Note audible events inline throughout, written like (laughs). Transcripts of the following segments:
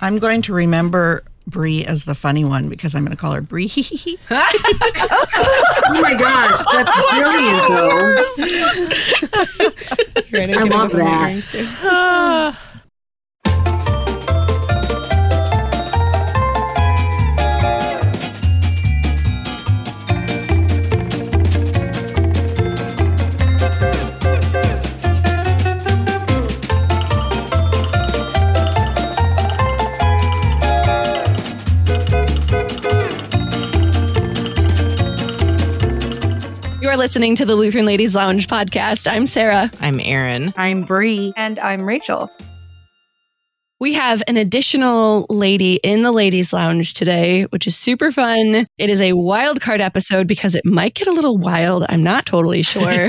I'm going to remember Bri as the funny one because I'm going to call her Bri. (laughs) oh my gosh, that's (laughs) brilliant, though. (laughs) I love that. (sighs) listening to the Lutheran Ladies Lounge podcast. I'm Sarah. I'm Erin. I'm Bri. And I'm Rachel. We have an additional lady in the ladies' lounge today, which is super fun. It is a wild card episode because it might get a little wild. I'm not totally sure. (laughs)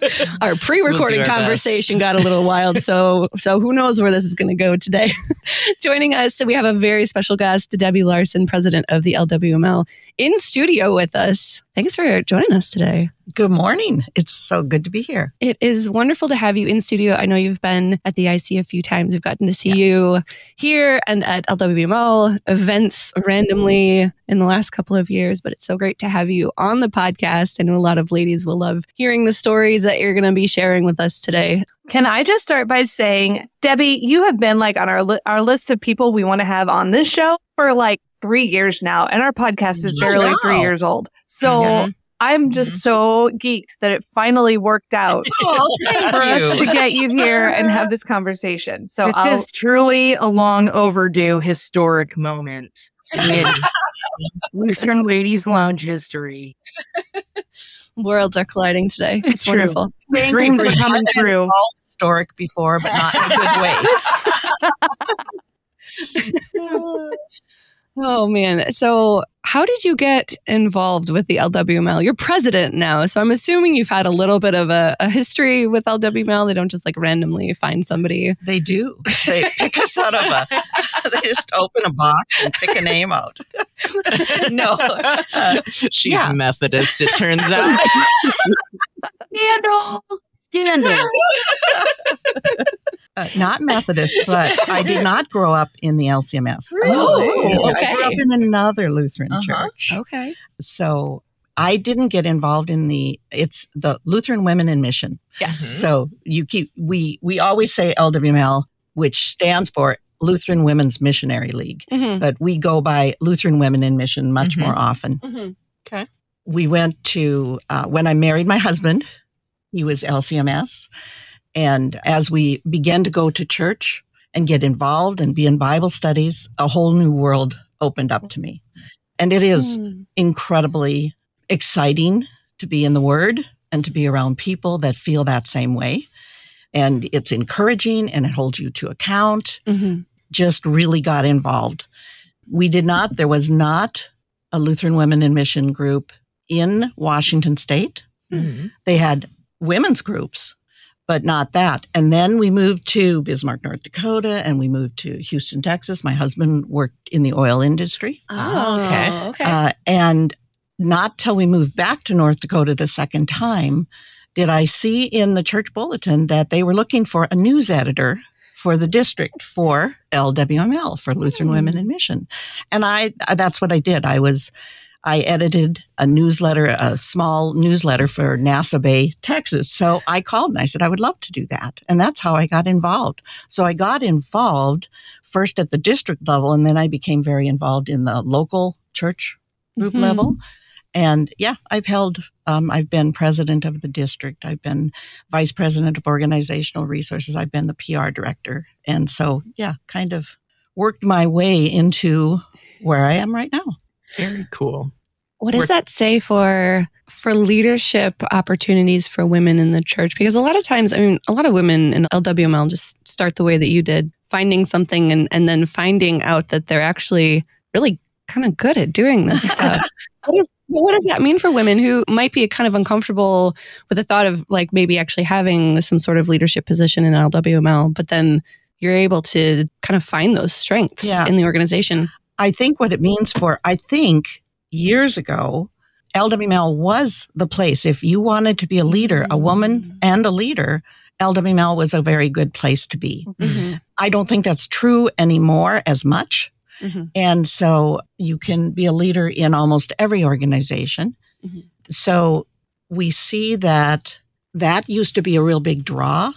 (laughs) our pre-recording we'll conversation got a little wild, so so who knows where this is going to go today. (laughs) Joining us, we have a very special guest, Debbie Larson, president of the LWML, in studio with us. Thanks for joining us today. Good morning. It's so good to be here. It is wonderful to have you in studio. I know you've been at the IC a few times. We've gotten to see yes. you here and at LWML events randomly in the last couple of years, but it's so great to have you on the podcast. I know a lot of ladies will love hearing the stories that you're going to be sharing with us today. Can I just start by saying, Debbie, you have been like on our li- our list of people we want to have on this show for like three years now, and our podcast is barely wow. three years old. So mm-hmm. I'm just mm-hmm. so geeked that it finally worked out (laughs) oh, (laughs) for us to get you here and have this conversation. So this I'll, is truly a long overdue historic moment in (laughs) Lutheran Ladies Lounge history. Worlds are colliding today. It's, it's wonderful. Dreams are coming through. Historic before, but not in a good way. Oh man. So how did you get involved with the LWML? You're president now, so I'm assuming you've had a little bit of a, a, history with LWML. They don't just like randomly find somebody. They do. They pick us out of a. (laughs) They just open a box and pick a name out. (laughs) no, uh, (laughs) she's yeah. Methodist. It turns out. Scandal. Scandal. (laughs) Uh, not Methodist, but I did (laughs) not grow up in the LCMS. Oh, okay. I grew up in another Lutheran uh-huh. church. Okay. So I didn't get involved in the it's the Lutheran Women in Mission. Yes. Mm-hmm. So you keep we we always say LWML, which stands for Lutheran Women's Missionary League, mm-hmm. but we go by Lutheran Women in Mission much mm-hmm. more often. Mm-hmm. Okay. We went to uh, when I married my husband. He was LCMS. And as we began to go to church and get involved and be in Bible studies, a whole new world opened up to me. And it is mm. incredibly exciting to be in the Word and to be around people that feel that same way. And it's encouraging and it holds you to account. Mm-hmm. Just really got involved. We did not, there was not a Lutheran Women in Mission group in Washington State. Mm-hmm. They had women's groups, but not that. And then we moved to Bismarck, North Dakota, and we moved to Houston, Texas. My husband worked in the oil industry. Oh, okay. okay. Uh, and not till we moved back to North Dakota the second time did I see in the church bulletin that they were looking for a news editor for the district for LWML for Lutheran mm. Women in Mission. And I that's what I did. I was I edited a newsletter, a small newsletter for Nassau Bay, Texas. So I called and I said, I would love to do that. And that's how I got involved. So I got involved first at the district level, and then I became very involved in the local church group mm-hmm. level. And yeah, I've held, um, I've been president of the district. I've been vice president of organizational resources. I've been the PR director. And so, yeah, kind of worked my way into where I am right now. Very cool. What does that say for for leadership opportunities for women in the church? Because a lot of times, I mean, a lot of women in LWML just start the way that you did, finding something and, and then finding out that they're actually really kind of good at doing this (laughs) stuff. what, is, what does that mean for women who might be kind of uncomfortable with the thought of like maybe actually having some sort of leadership position in LWML, but then you're able to kind of find those strengths yeah. in the organization? I think what it means for, I think years ago, LWML was the place. If you wanted to be a leader, a woman mm. and a leader, LWML was a very good place to be. Mhm. I don't think that's true anymore as much. Mhm. And so you can be a leader in almost every organization. Mhm. So we see that that used to be a real big draw,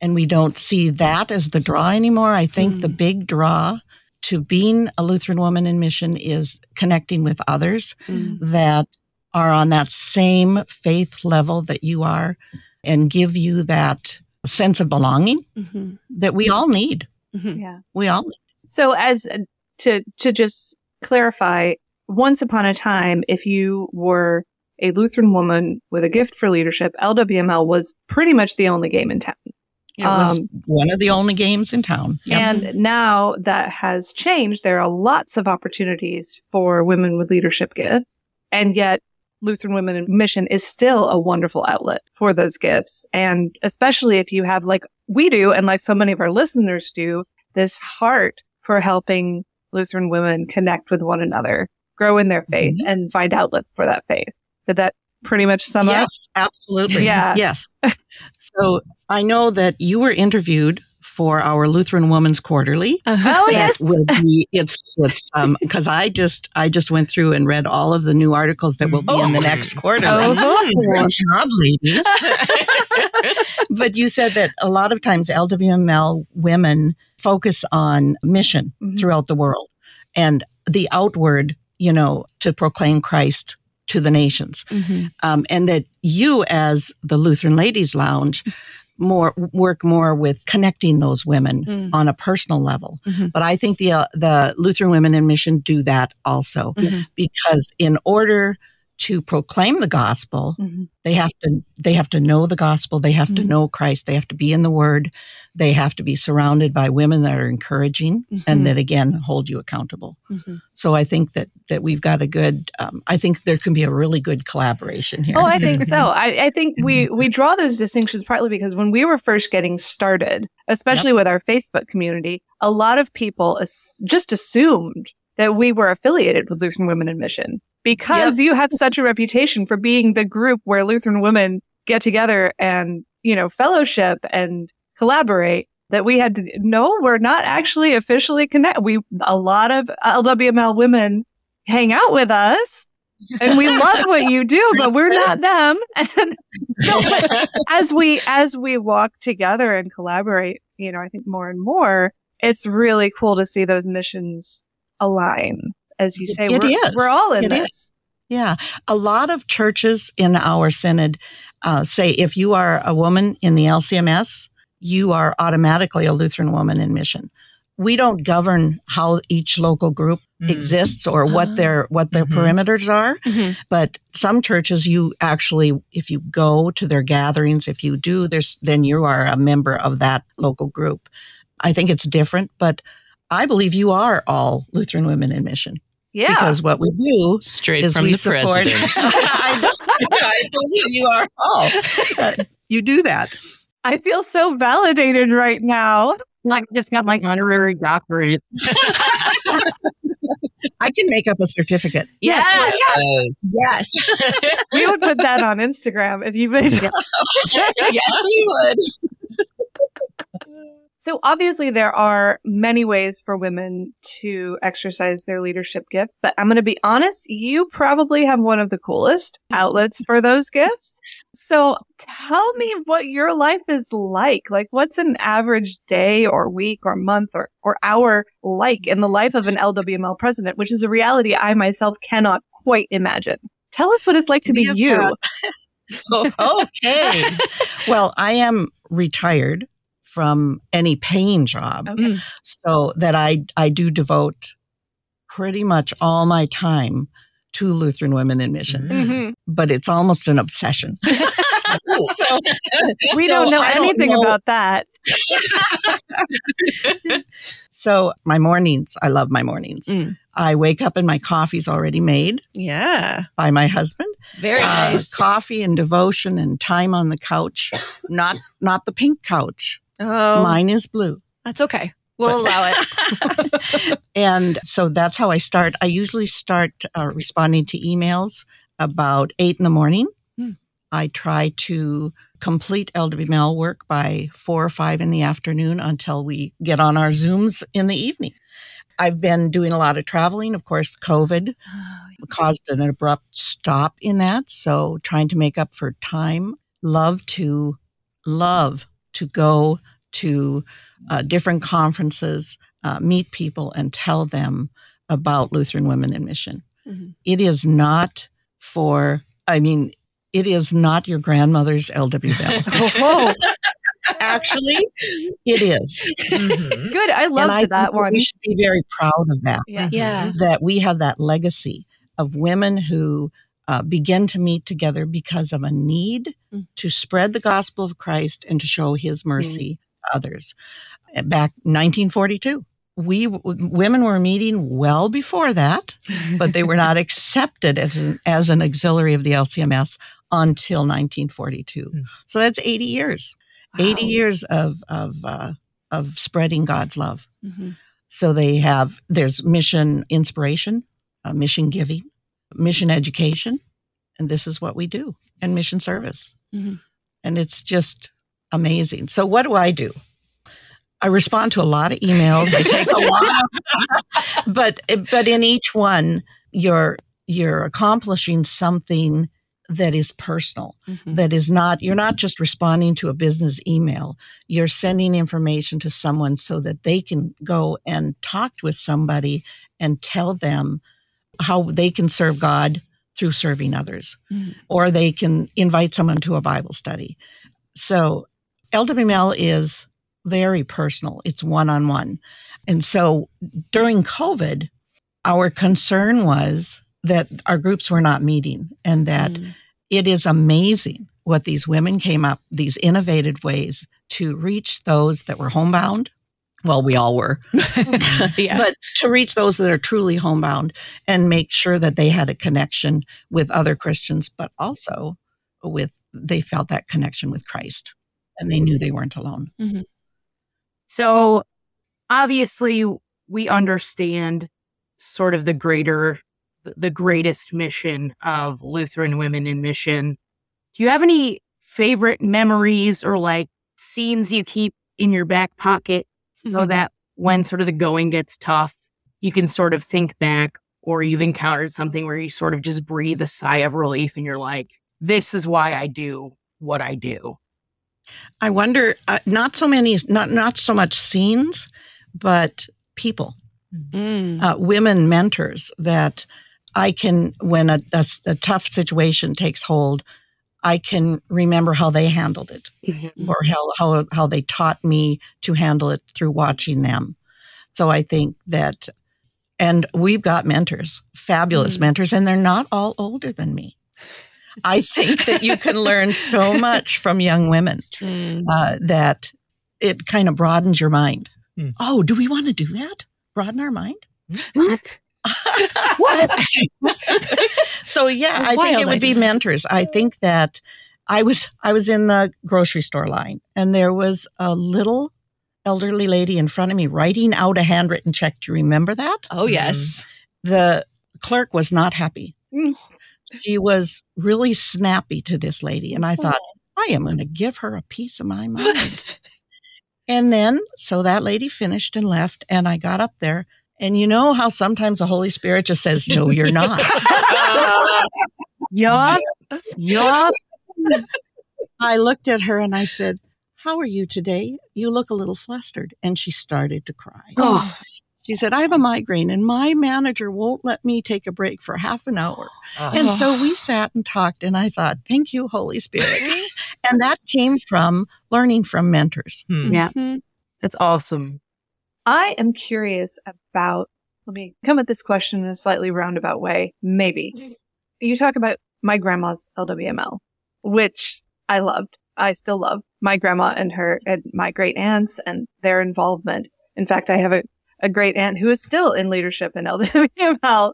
and we don't see that as the draw anymore. I think the Mm. big draw to being a Lutheran woman in mission is connecting with others Mm. that are on that same faith level that you are and give you that sense of belonging Mhm. that we all need. Mhm. Yeah. We all need. So as uh, to to just clarify, once upon a time, if you were a Lutheran woman with a gift for leadership, LWML was pretty much the only game in town. It was Um, one of the only games in town. Yep. And now that has changed. There are lots of opportunities for women with leadership gifts. And yet Lutheran Women in Mission is still a wonderful outlet for those gifts. And especially if you have like we do, and like so many of our listeners do, this heart for helping Lutheran women connect with one another, grow in their faith Mhm. and find outlets for that faith. Did that pretty much sum up? yes, absolutely. Yeah. (laughs) Yes. so I know that you were interviewed for our Lutheran Woman's Quarterly. Oh, yes. will be it's it's um because I just I just went through and read all of the new articles that will be in the Oh. next quarterly. Oh. Good job, ladies. (laughs) but you said that a lot of times LWML women focus on mission Mhm. throughout the world and the outward, you know, to proclaim Christ to the nations. Mhm. Um, and that you, as the Lutheran Ladies Lounge, more work more with connecting those women Mm. on a personal level. Mhm. But I think the uh, the Lutheran Women in Mission do that also Mhm. because in order to proclaim the gospel, Mhm. they have to they have to know the gospel they have to Mhm. know christ they have to be in the word they have to be surrounded by women that are encouraging Mhm. and that again hold you accountable Mhm. so i think that that we've got a good um, i think there can be a really good collaboration here Oh, I think so. (laughs) I, I think we we draw those distinctions partly because when we were first getting started, especially with our Facebook community, a lot of people as- just assumed that we were affiliated with Lutheran Women in Mission because you have such a reputation for being the group where Lutheran women get together and you know fellowship and collaborate. That we had to no, we're not actually officially connect. We a lot of LWML women hang out with us and we love what you do, but we're not them. (laughs) And so, as we as we walk together and collaborate, you know, I think more and more, it's really cool to see those missions align. As you say, It we're, is. we're all in It is. this. yeah a lot of churches in our synod uh, say if you are a woman in the lcms you are automatically a lutheran woman in mission we don't govern how each local group Mm. exists or what Ah. their what their Mhm. perimeters are Mhm. but some churches you actually if you go to their gatherings if you do there's then you are a member of that local group i think it's different but i believe you are all lutheran women in mission Yeah. because what we do Straight is from we the support president. (laughs) I, just, I believe you are all (laughs) Uh, you do that I feel so validated right now. Like just got my honorary doctorate. (laughs) i can make up a certificate Yeah. Yes. (laughs) We would put that on Instagram if you made it. (laughs) yes we would So obviously there are many ways for women to exercise their leadership gifts, but I'm going to be honest, you probably have one of the coolest outlets for those gifts. So tell me what your life is like. Like what's an average day or week or month or, or hour like in the life of an LWML president, which is a reality I myself cannot quite imagine. Tell us what it's like to be you. (laughs) Oh, okay well i am retired from any paying job Okay. so that i i do devote pretty much all my time to lutheran women in mission Mm. Mhm. but it's almost an obsession (laughs) So- We so don't know I anything know- about that. (laughs) So my mornings, I love my mornings. Mm. I wake up and my coffee's already made Yeah. by my husband. Very Uh, nice. coffee and devotion and time on the couch. Not not the pink couch. Oh, Mine is blue. that's okay. We'll allow it. (laughs) and so that's how I start. I usually start uh, responding to emails about eight in the morning. Hmm. I try to complete LWML work by four or five in the afternoon until we get on our Zooms in the evening. I've been doing a lot of traveling. Of course, COVID caused an abrupt stop in that. So trying to make up for time. Love to, love to go to uh, different conferences, uh, meet people, and tell them about Lutheran Women in Mission. Mm-hmm. It is not for, I mean, it is not your grandmother's LWL. (laughs) Actually, it is. Mm-hmm. Good. I love I that one. We should be very proud of that. Yeah. yeah. That we have that legacy of women who uh, begin to meet together because of a need mm. to spread the gospel of Christ and to show his mercy mm. to others. Back 1942 we women were meeting well before that, but they were not (laughs) accepted as an, as an auxiliary of the LCMS until 1942. Mm. So that's 80 years, wow. 80 years of of uh, of spreading God's love. Mm-hmm. So they have there's mission inspiration, uh, mission giving, mission education, and this is what we do, and mission service, mm-hmm. and it's just amazing. So what do I do? I respond to a lot of emails. I take a lot, of, (laughs) but but in each one, you're you're accomplishing something that is personal mm-hmm. that is not you're not just responding to a business email you're sending information to someone so that they can go and talk with somebody and tell them how they can serve god through serving others mm-hmm. or they can invite someone to a bible study so lwml is very personal. It's one on one. And so during COVID, our concern was that our groups were not meeting and that mm. it is amazing what these women came up, these innovative ways to reach those that were homebound. Well, we all were, (laughs) (laughs) yeah. but to reach those that are truly homebound and make sure that they had a connection with other Christians, but also with, they felt that connection with Christ and they knew they weren't alone. Mm-hmm. So obviously, we understand sort of the greater, the greatest mission of Lutheran Women in Mission. Do you have any favorite memories or like scenes you keep in your back pocket so (laughs) that when sort of the going gets tough, you can sort of think back or you've encountered something where you sort of just breathe a sigh of relief and you're like, this is why I do what I do? I wonder, uh, not so many, not not so much scenes, but people, mm. uh, women mentors that I can, when a, a, a, tough situation takes hold, I can remember how they handled it, mm-hmm. or how, how how they taught me to handle it through watching them. So I think that, and we've got mentors, fabulous mm. mentors, and they're not all older than me. I think that you can learn so (laughs) much from young women uh, that it kind of broadens your mind. Hmm. Oh, do we want to do that? Broaden our mind? What? (laughs) what? (laughs) so yeah, I think it would idea. be mentors. I think that I was I was in the grocery store line and there was a little elderly lady in front of me writing out a handwritten check. Do you remember that? Oh yes. The clerk was not happy. Mm she was really snappy to this lady. And I thought, I am going to give her a piece of my (laughs) mind. and then, so that lady finished and left. And I got up there. And you know how sometimes the Holy Spirit just says, No, you're not. (laughs) yup. Yup. (laughs) I looked at her and I said, How are you today? You look a little flustered. And she started to cry. Oh. She said, I have a migraine and my manager won't let me take a break for half an hour. Uh, and so we (sighs) sat and talked, and I thought, thank you, Holy Spirit. and that came from learning from mentors. Hmm. Yeah. Mm-hmm. That's awesome. I am curious about, let me come at this question in a slightly roundabout way. Maybe. You talk about my grandma's LWML, which I loved. I still love my grandma and her and my great aunts and their involvement. In fact, I have a a great aunt who is still in leadership in LWML.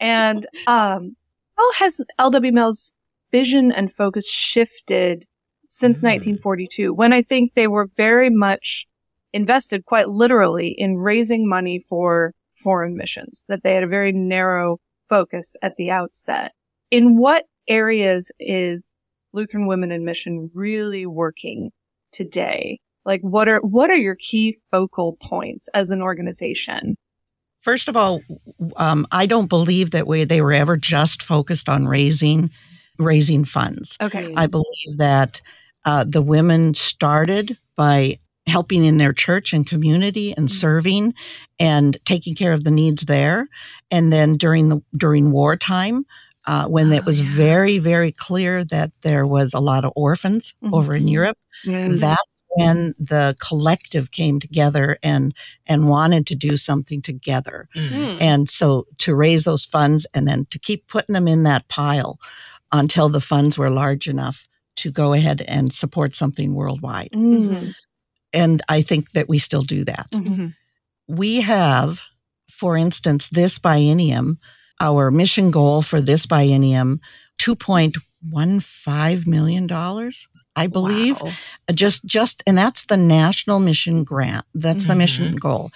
And um, how has LWML's vision and focus shifted since mm. 1942 when I think they were very much invested quite literally in raising money for foreign missions, that they had a very narrow focus at the outset. In what areas is Lutheran Women in Mission really working today? Like what are what are your key focal points as an organization? First of all, um, I don't believe that we, they were ever just focused on raising raising funds. Okay. I believe that uh, the women started by helping in their church and community and Mm-hmm. serving and taking care of the needs there. And then during the during wartime, uh, when it Oh, was yeah. very very clear that there was a lot of orphans Mhm. over in Europe, Mhm. that's when the collective came together and and wanted to do something together. Mm. And so to raise those funds and then to keep putting them in that pile until the funds were large enough to go ahead and support something worldwide. Mhm. And I think that we still do that. Mhm. We have, for instance, this biennium, our mission goal for this biennium, $2.15 million, I believe Wow. just just and that's the national mission grant. That's the mission mm-hmm. goal.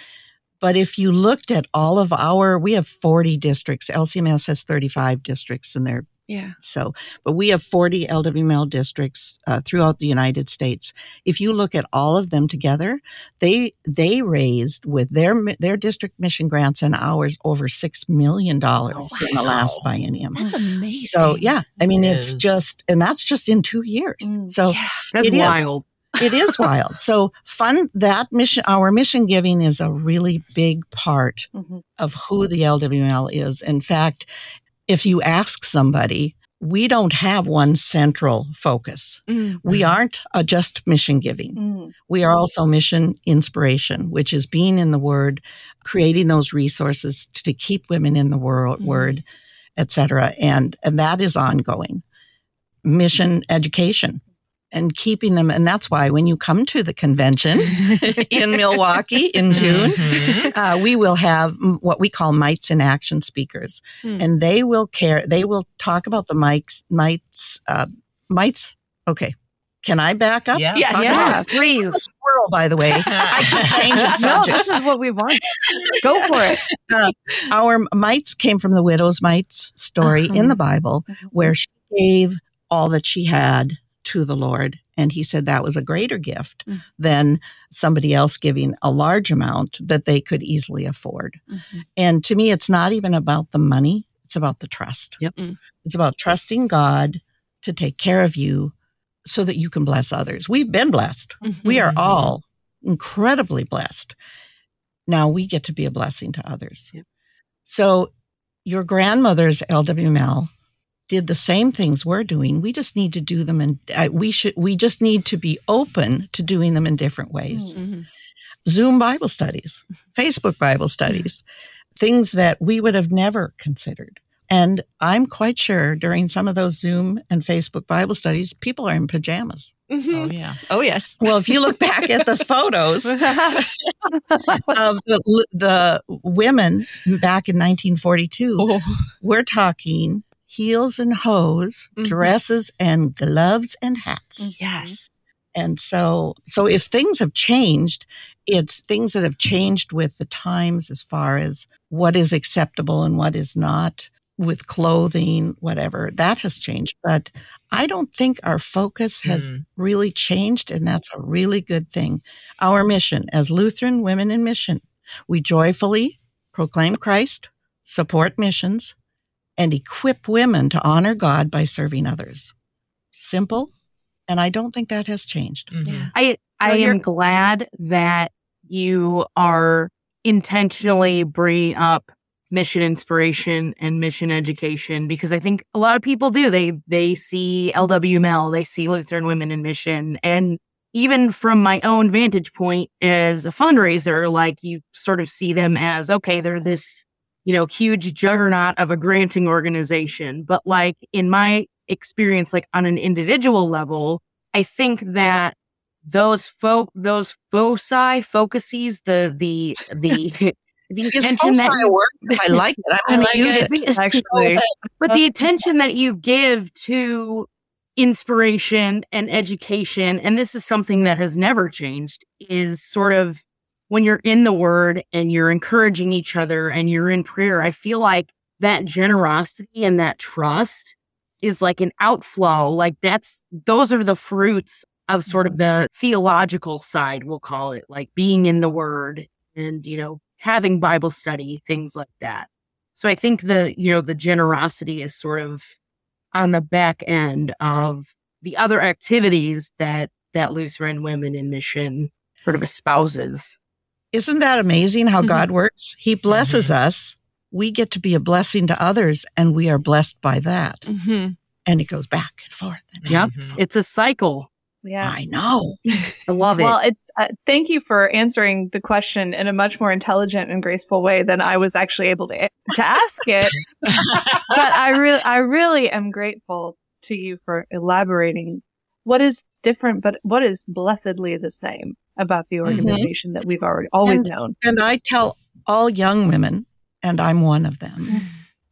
But if you looked at all of our we have 40 districts. Lcms has 35 districts in there Yeah. so but we have 40 lwml districts uh, throughout the united states if you look at all of them together they they raised with their their district mission grants and ours over six million dollars in the last biennium That's amazing. so yeah i mean It it's is. just and that's just in two years Mm. so Yeah. That's It is. wild. it is wild. So fun that mission our mission giving is a really big part Mhm. of who the LWML is. In fact, if you ask somebody, we don't have one central focus. Mm. We aren't uh, just mission giving. Mhm. We are also mission inspiration, which is being in the word, creating those resources to keep women in the world, Mhm. word, et cetera. And, and that is ongoing. Mission education and keeping them. And that's why when you come to the convention (laughs) in Milwaukee in June, Mhm. uh, we will have mm, what we call mites in action speakers, Hmm. and they will care. They will talk about the mites, mites, uh, mites. Okay, can I back up? Yeah. Yes. Yeah. please. I'm a squirrel, by the way. (laughs) I can change the subject. (laughs) No, this is what we want. Go for it. Our mites came from the widow's mites story in the Bible, where she gave all that she had to the Lord. And he said that was a greater gift Mm. than somebody else giving a large amount that they could easily afford. Mhm. And to me, it's not even about the money, it's about the trust. Yep. Mm. It's about trusting God to take care of you so that you can bless others. We've been blessed. We are Mhm. all incredibly blessed. Now we get to be a blessing to others. Yep. So your grandmother's LWML did the same things we're doing. We just need to do them and uh, we should we just need to be open to doing them in different ways. Mhm. Zoom Bible studies, Facebook Bible studies, things that we would have never considered. And I'm quite sure during some of those Zoom and Facebook Bible studies, people are in pajamas. Mhm. Oh yeah. Oh yes. Well, if you look back at the photos, (laughs) of the, the women back in 1942, Oh. we're talking heels and hose, Mhm. dresses and gloves and hats. Yes. And so, so if things have changed, it's things that have changed with the times as far as what is acceptable and what is not with clothing, whatever that has changed. But I don't think our focus has Mm. really changed. And that's a really good thing. Our mission as Lutheran women in mission, we joyfully proclaim Christ, support missions, and equip women to honor God by serving others. Simple. And I don't think that has changed. Mhm. Yeah. I I So am glad that you are intentionally bringing up mission inspiration and mission education because I think a lot of people do. They they see LWML, they see Lutheran Women in Mission, and even from my own vantage point as a fundraiser, like you sort of see them as okay, they're this you know huge juggernaut of a granting organization, but like in my experience, like on an individual level, I think that those folk those foci focuses the the the (laughs) the attention that you, word? I like it. I'm going to use it. it. (laughs) Actually, (laughs) but the attention that you give to inspiration and education and this is something that has never changed is sort of when you're in the word and you're encouraging each other and you're in prayer i feel like that generosity and that trust is like an outflow. Like that's, those are the fruits of sort of mm-hmm. the theological side, we'll call it, like being in the word and, you know, having Bible study, things like that. So I think the, you know, the generosity is sort of on the back end of the other activities that, that Lutheran women in mission sort of espouses. Isn't that amazing how mm-hmm. God works? He blesses mm-hmm. us. We get to be a blessing to others and we are blessed by that. Mm-hmm. And it goes back and forth. And yep. It's a cycle. Yeah. I know. (laughs) I love it. Well, it's uh, thank you for answering the question in a much more intelligent and graceful way than I was actually able to to ask it. (laughs) but I really I really am grateful to you for elaborating what is different but what is blessedly the same about the mm-hmm. organization mm-hmm. that we've already always and, known. And I tell all young women and I'm one of them.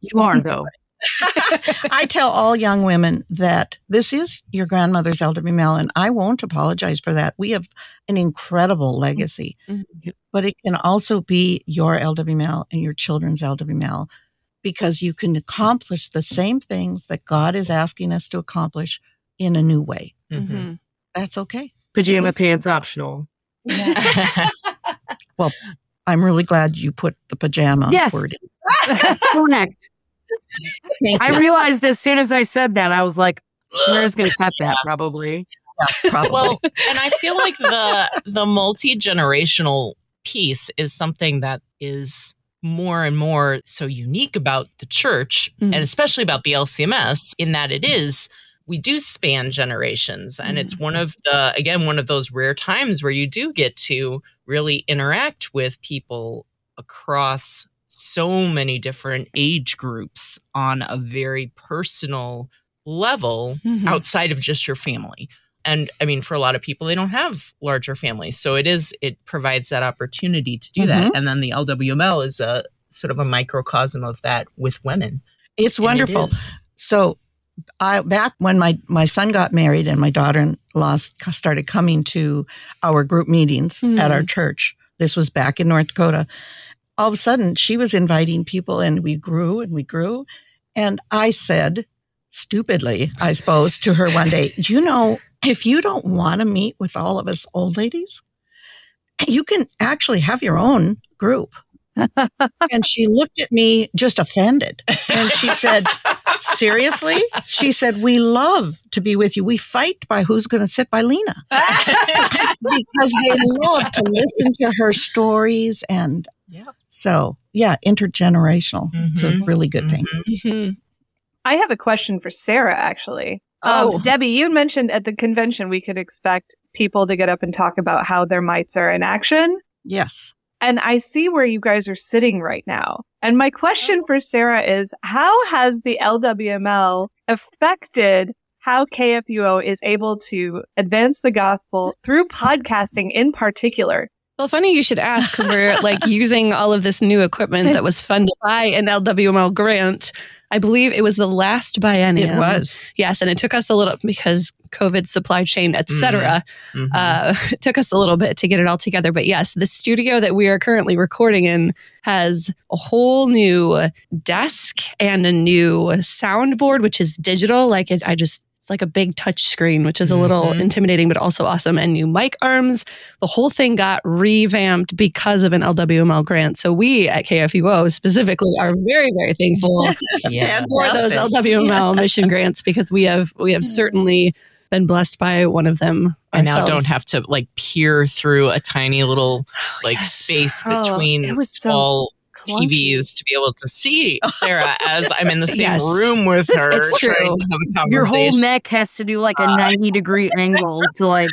You are (laughs) though. I tell all young women that this is your grandmother's LWML, and I won't apologize for that. We have an incredible legacy, mm-hmm. but it can also be your LWML and your children's LWML because you can accomplish the same things that God is asking us to accomplish in a new way. Mm-hmm. That's okay. Pajama pants optional. (laughs) well, I'm really glad you put the pajama yes. word in. (laughs) Correct. I realized as soon as I said that, I was like, "Where's going to cut that (laughs) probably. Yeah, probably. well, and I feel like the the multi generational piece is something that is more and more so unique about the church mm-hmm. and especially about the LCMS in that it is we do span generations and mm-hmm. it's one of the again one of those rare times where you do get to really interact with people across so many different age groups on a very personal level mm-hmm. outside of just your family. And I mean, for a lot of people, they don't have larger families. So it is, it provides that opportunity to do mm-hmm. that. And then the LWML is a sort of a microcosm of that with women. It's wonderful. It so I, back when my, my son got married and my daughter-in-law started coming to our group meetings mm-hmm. at our church, this was back in North Dakota all of a sudden she was inviting people and we grew and we grew. And I said, stupidly, I suppose, to her one day, you know, if you don't want to meet with all of us old ladies, you can actually have your own group. (laughs) and she looked at me just offended. And she said, Seriously? She said, We love to be with you. We fight by who's going to sit by Lena (laughs) because they love to listen to her stories and yeah. So, yeah, intergenerational. Mm-hmm. It's a mm-hmm. really good thing. Mm-hmm. mm-hmm. I have a question for Sarah, actually. Um, oh. Um, Debbie, you mentioned at the convention we could expect people to get up and talk about how their mites are in action. Yes. And I see where you guys are sitting right now. And my question oh. for Sarah is how has the LWML affected how KFUO is able to advance the gospel through podcasting in particular? Well, funny you should ask because we're like (laughs) using all of this new equipment that was funded by an LWML grant. I believe it was the last biennium. It was. Yes. And it took us a little because COVID supply chain, etc. Mm-hmm. Uh, it (laughs) took us a little bit to get it all together. But yes, the studio that we are currently recording in has a whole new desk and a new soundboard, which is digital. Like it, I just like a big touch screen, which is a little mm-hmm. intimidating, but also awesome. And new mic arms. The whole thing got revamped because of an LWML grant. So we at KFUO specifically are very, very thankful (laughs) yeah. for those LWML yeah. mission grants because we have we have certainly been blessed by one of them. I now don't have to like peer through a tiny little like yes. space oh, between oh, it was so all TVs to be able to see Sarah as I'm in the (laughs) same yes. room with her. It's true. Your whole neck has to do like a uh, (laughs) 90 degree angle to like.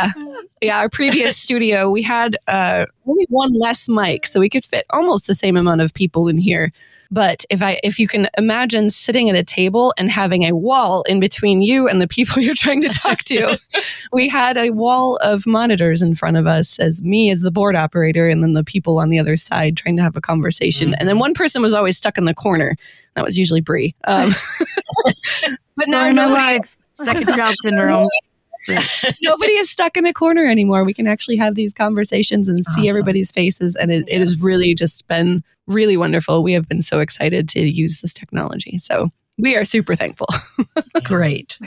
Yeah. yeah, our previous (laughs) studio, we had uh, only one less mic, so we could fit almost the same amount of people in here. But if I if you can imagine sitting at a table and having a wall in between you and the people (laughs) you're trying to talk to, (laughs) we had a wall of monitors in front of us as me as the board operator and then the people on the other side trying to have a conversation. Mm-hmm. And then one person was always stuck in the corner. That was usually Bri. Um, (laughs) but now nobody second job syndrome. (laughs) Nobody is stuck in a corner anymore. We can actually have these conversations and see everybody's faces. And it, yes. it has really just been really wonderful. We have been so excited to use this technology. So we are super thankful. (laughs) Great.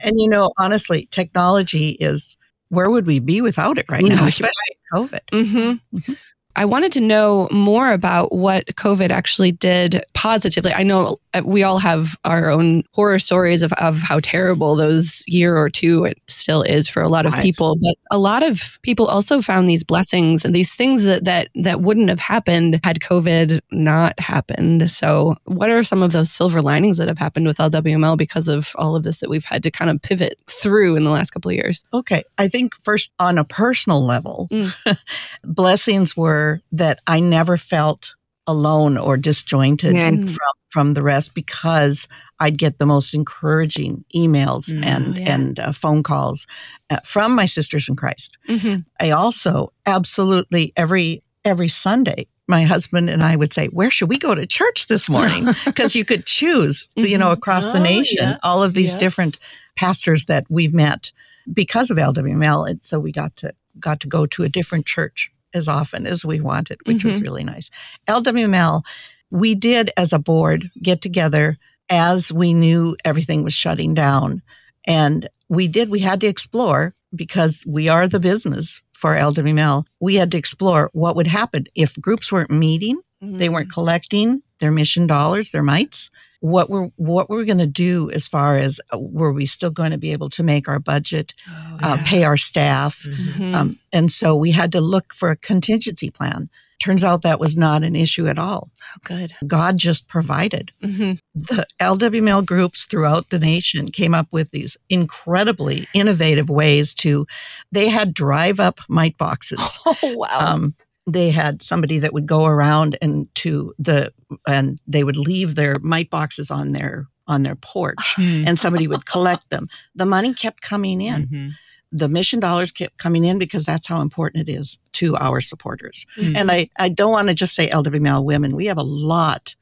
And you know, honestly, technology is where would we be without it right now, especially COVID? Mm-hmm. Mm-hmm. I wanted to know more about what COVID actually did positively. I know we all have our own horror stories of, of how terrible those year or two it still is for a lot of right. people, but a lot of people also found these blessings and these things that, that, that wouldn't have happened had COVID not happened. So what are some of those silver linings that have happened with LWML because of all of this that we've had to kind of pivot through in the last couple of years? Okay. I think first on a personal level, mm. (laughs) blessings were that I never felt alone or disjointed mm. from from the rest because I'd get the most encouraging emails mm, and yeah. and uh, phone calls uh, from my sisters in Christ. Mm-hmm. I also absolutely every every Sunday my husband and I would say, "Where should we go to church this (laughs) morning?" Because you could choose, mm-hmm. you know, mm-hmm. across oh, the nation, yes, all of these yes. different pastors that we've met because of LWML, and so we got to got to go to a different church as often as we wanted, which mm-hmm. was really nice. LWML, we did as a board get together as we knew everything was shutting down. And we did, we had to explore because we are the business for LWML. We had to explore what would happen if groups weren't meeting, mm-hmm. they weren't mm-hmm. collecting their mission dollars, their mites what we're what we're going to do as far as uh, were we still going to be able to make our budget, oh, uh, yeah. uh, pay our staff, mm-hmm. um, and so we had to look for a contingency plan. Turns out that was not an issue at all. Oh, good. God just provided. Mm-hmm. The LWML groups throughout the nation came up with these incredibly innovative ways to. They had drive up mite boxes. (laughs) Oh wow! Um, they had somebody that would go around and to the and they would leave their mite boxes on their on their porch hmm. and somebody would collect them the money kept coming in mm-hmm. The mission dollars kept coming in because that's how important it is to our supporters mm-hmm. and i i don't want to just say lwml women we have a lot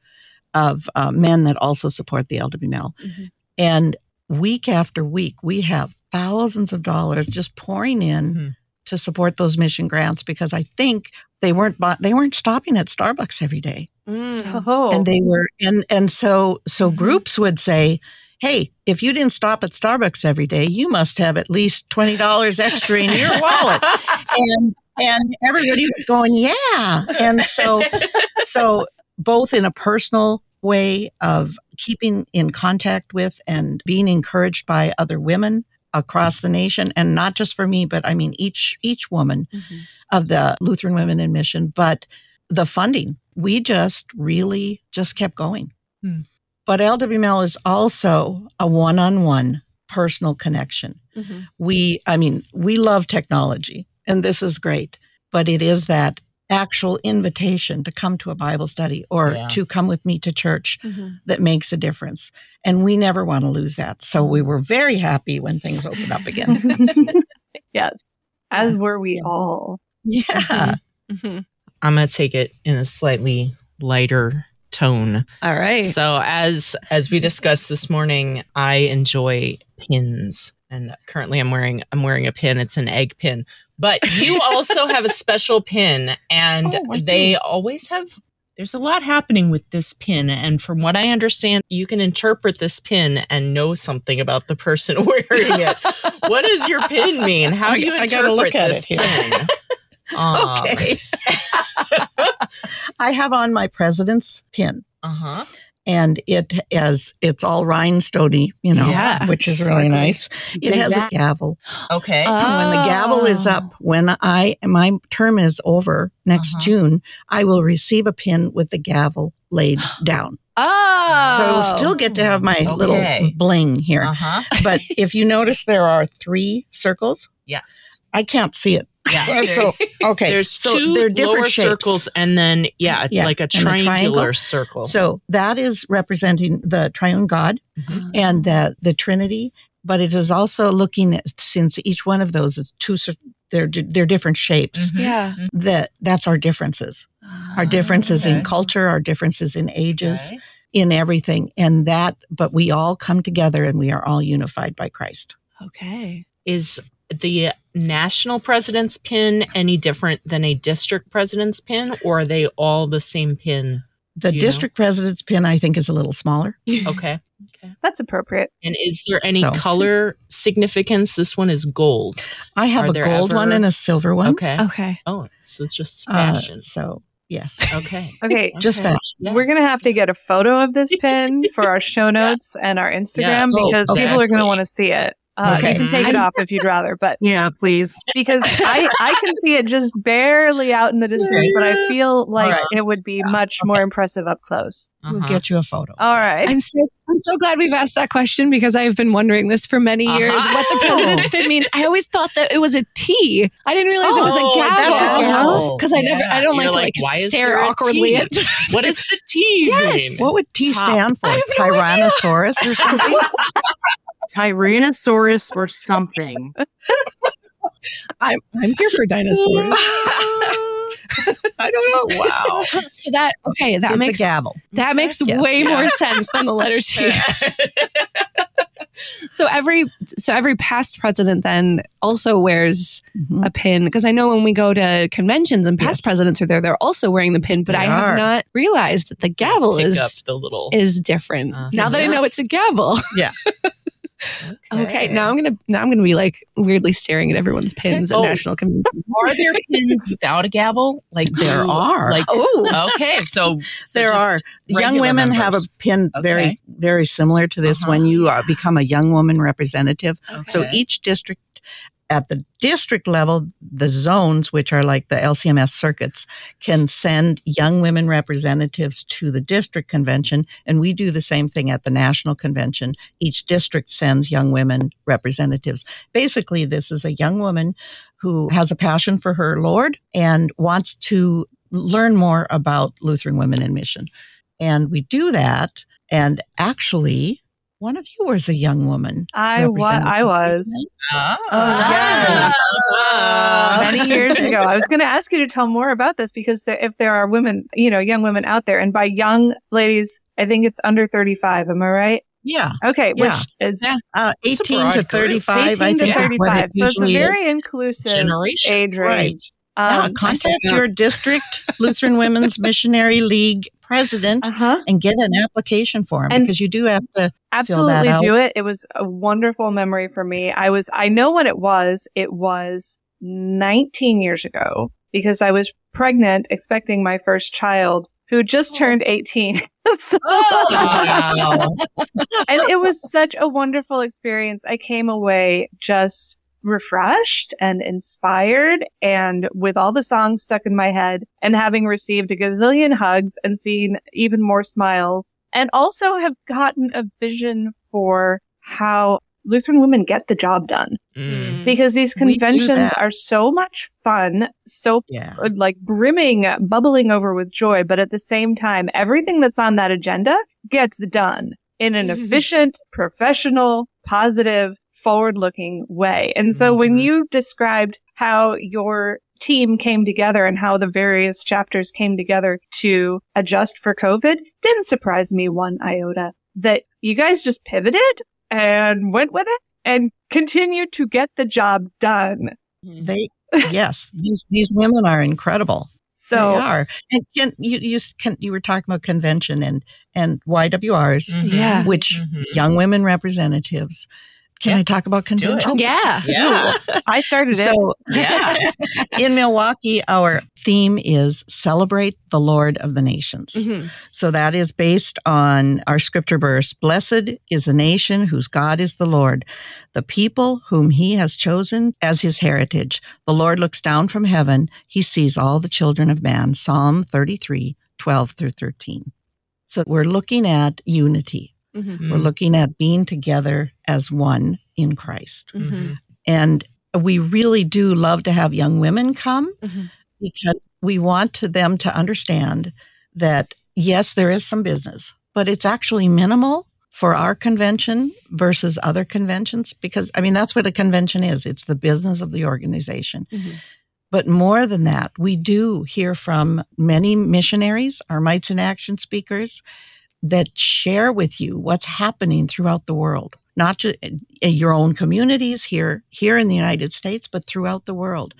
of uh, men that also support the lwml mm-hmm. and week after week we have thousands of dollars just pouring in mm-hmm to support those mission grants because I think they weren't they weren't stopping at Starbucks every day. Mm. Oh. And they were and and so so mm-hmm. groups would say, "Hey, if you didn't stop at Starbucks every day, you must have at least $20 extra in your wallet." (laughs) and and everybody was going, "Yeah." And so so both in a personal way of keeping in contact with and being encouraged by other women across the nation and not just for me but i mean each each woman mm-hmm. of the lutheran women in mission but the funding we just really just kept going mm. But lwml is also a one-on-one personal connection mm-hmm. we i mean we love technology and this is great but it is that actual invitation to come to a Bible study or yeah. to come with me to church mm-hmm. that makes a difference. And we never want to lose that. So we were very happy when things opened up again. (laughs) yes. As were we all. Yeah. Mm-hmm. mm-hmm. I'm going to take it in a slightly lighter tone. All right. So as as we discussed this morning, I enjoy pins and currently I'm wearing I'm wearing a pin. It's an egg pin. But you (laughs) also have a special pin, and oh, they do. always have. There's a lot happening with this pin, and from what I understand, you can interpret this pin and know something about the person (laughs) wearing it. (laughs) what does your pin mean? How do you I, gotta look at this pin? Um, okay. I have on my president's pin. Uh huh and it has it's all rhinestoney, you know, yeah, which is really nice. It has a gavel. Okay. Oh. when the gavel is up, oh. when I my term is over next uh-huh. June, I will receive a pin with the gavel laid (gasps) down. Oh. So I will still get to have my okay. little bling here. Uh-huh. but if you notice there are three circles. Yes. I can't see it. Yeah. so, okay. There's so two they're different lower shapes. circles and then yeah, yeah. like a triangular triangle. circle. So that is representing the triune God mm-hmm. and the the Trinity, but it is also looking at since each one of those is two they're they're different shapes. Mm-hmm. Yeah. Mm-hmm. That that's our differences. our differences okay. in culture, our differences in ages. Okay. In everything. And that, but we all come together and we are all unified by Christ. Okay. Is the national president's pin any different than a district president's pin, or are they all the same pin? The Do you know? district president's pin, I think, is a little smaller. (laughs) Okay. That's appropriate. And is there any So- color significance? This one is gold. I have Are a there gold one and a silver one. Okay. Okay. Oh, so it's just Uh, fashion. so yes, okay. (laughs) Okay. just Okay. fashion. Yeah. We're going to have to get a photo of this (laughs) pin for our show notes and our Instagram Yes, because people are going to want to see it. Uh, Okay. You can take it off if you'd rather, but Yeah, please. because I, I can see it just barely out in the distance, but I feel like Alright. it would be much more impressive up close. We'll Uh-huh. get you a photo. All right. I'm so I'm so glad we've asked that question because I've been wondering this for many years. Uh-huh. What the president's pin means. I always thought that it was a T. I didn't realize it was Oh, a gavel. that's a gavel. Because I never, I don't You're like to why like is stare there awkwardly T? at. (laughs) (laughs) What does the T Yes. mean? What would T Top. stand for? (laughs) I have idea. Tyrannosaurus or something? Tyrannosaurus or something. I'm I'm here for dinosaurs. (laughs) I don't know. Wow. so that okay, that it's makes a gavel. that makes Yes. way more sense than the letter T. (laughs) so every so every past president then also wears Mhm. a pin because I know when we go to conventions and past Yes. presidents are there, they're also wearing the pin. But They I have not realized that the gavel Pick is up the little. is different. Uh, now that I know it's a gavel. (laughs) Okay, now I'm gonna now I'm gonna be like weirdly staring at everyone's pins at Oh. national convention. (laughs) Are there pins without a gavel? Like There are. Like Oh, okay, so, (laughs) so there are young women have a pin very Okay. very similar to this Uh-huh. when you uh, become a young woman representative so each district at the district level the zones which are like the lcms circuits can send young women representatives to the district convention and we do the same thing at the national convention each district sends young women representatives basically this is a young woman who has a passion for her lord and wants to learn more about lutheran women in mission and we do that. And actually, one of you was a young woman. I, wa- I was wasn't Ah. yes. Ah. many years ago. I was going to ask you to tell more about this because there, if there are women, you know, young women out there, and by young ladies, I think it's under 35. Am I right? Yeah, Okay, Yeah. which is Yeah. uh, 18 to 35, 18 I to think is what 35. it So it's a very inclusive Generation. age Right. range. Yeah, Um, contact your district Lutheran Women's Missionary League president uh-huh. and get an application form And- because you do have to. Absolutely do it. It was a wonderful memory for me. I was, I know what it was. It was 19 years ago because I was pregnant, expecting my first child who just turned 18. (laughs) So- Wow. (laughs) and it was such a wonderful experience. I came away just refreshed and inspired and with all the songs stuck in my head and having received a gazillion hugs and seen even more smiles and also have gotten a vision for how Lutheran women get the job done Mm. because these conventions are so much fun, so Yeah. uh, like brimming, bubbling over with joy. But at the same time, everything that's on that agenda gets done in an (laughs) efficient, professional, positive, forward looking way. And so when Mhm. you described how your team came together and how the various chapters came together to adjust for COVID didn't surprise me one iota that you guys just pivoted and went with it and continued to get the job done. They, (laughs) yes, these, these women are incredible. So they are. And Ken, you, you, can, you were talking about convention and, and YWRs, Mhm. Yeah. which Mhm. young women representatives. Can Yeah. I talk about Do it. convention? Yeah. Yeah. I started it. So Yeah. (laughs) in Milwaukee, our theme is celebrate the Lord of the nations. Mhm. So that is based on our scripture verse Blessed is the nation whose God is the Lord, the people whom he has chosen as his heritage. The Lord looks down from heaven, he sees all the children of man. Psalm 33, 12 through 13. So we're looking at unity. Mhm. We're looking at being together as one in Christ. Mhm. And we really do love to have young women come Mhm. because we want to them to understand that yes, there is some business, but it's actually minimal for our convention versus other conventions because I mean that's what a convention is. It's the business of the organization. Mhm. But more than that, we do hear from many missionaries, our Mites in Action speakers, that share with you what's happening throughout the world, not just in your own communities here, here in the United States, but throughout the world.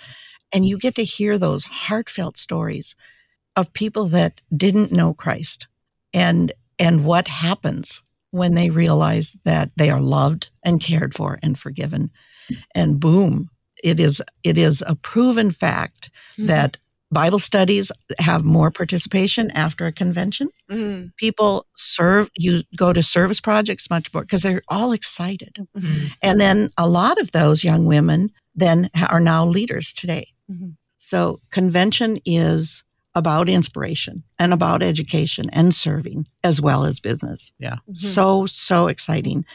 And you get to hear those heartfelt stories of people that didn't know Christ, and and what happens when they realize that they are loved and cared for and forgiven and boom it is it is a proven fact Mm-hmm. that bible studies have more participation after a convention Mhm. people serve you go to service projects much more because they're all excited Mhm. and then a lot of those young women then are now leaders today Mhm. so convention is about inspiration and about education and serving as well as business Mm-hmm. so so exciting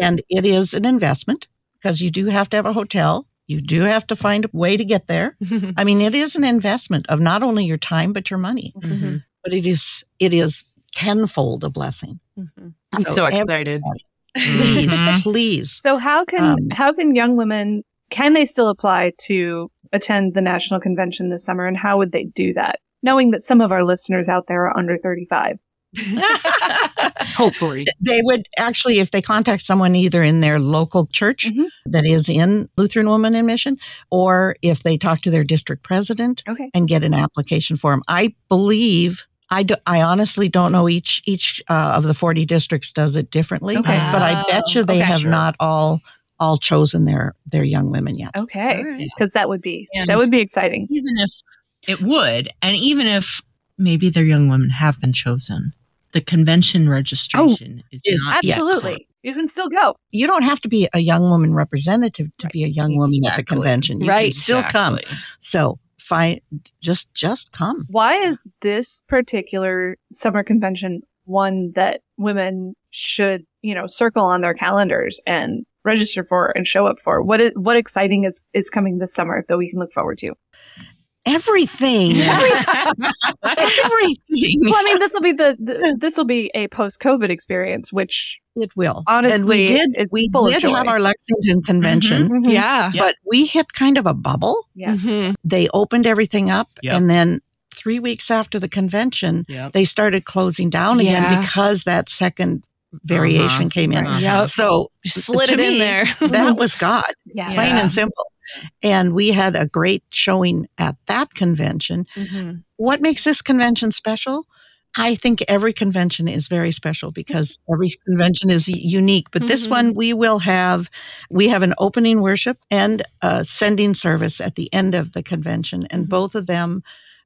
and it is an investment because you do have to have a hotel you do have to find a way to get there (laughs) i mean it is an investment of not only your time but your money Mhm. but it is it is tenfold a blessing Mhm. I'm So so, excited. please Mhm. please So how can Um, how can young women can they still apply to attend the national convention this summer and how would they do that? Knowing that some of our listeners out there are under 35. (laughs) Hopefully. they would actually if they contact someone either in their local church Mhm. that is in lutheran woman in mission or if they talk to their district president Okay. and get an application form i believe I, do, I honestly don't know each each uh, of the 40 districts does it differently Okay. but i bet you they Okay. have Sure. not all all chosen their their young women yet Okay. All right. Because that would be And- that would be exciting. even if it would, and even if maybe their young women have been chosen, the convention oh, registration is, is- not yet Absolutely. You can still go. you don't have to be a young woman representative to Right. be a young woman at the convention you can Right. still come so fine just just come Why is this particular summer convention one that women should, you know, circle on their calendars and register for and show up for? What is what exciting is is coming this summer that we can look forward to? Everything everything Well, I mean, this will be the, the this will be a post COVID experience, which It will. Honestly, and we did. it's we full did joy. have our Lexington convention, Mhm. Yeah. But we hit kind of a bubble. yeah, Mhm. They opened everything up, Yep. and then three weeks after the convention, Yep. they started closing down Yeah. again because that second variation Uh-huh. came in. Uh-huh. Yep. So Slid to it in there. that was God, (laughs) yeah, plain Yeah. and simple. And we had a great showing at that convention. Mhm. What makes this convention special? I think every convention is very special because every convention is unique. But this Mhm. one, we will have we have an opening worship and a sending service at the end of the convention, and Mhm. both of them.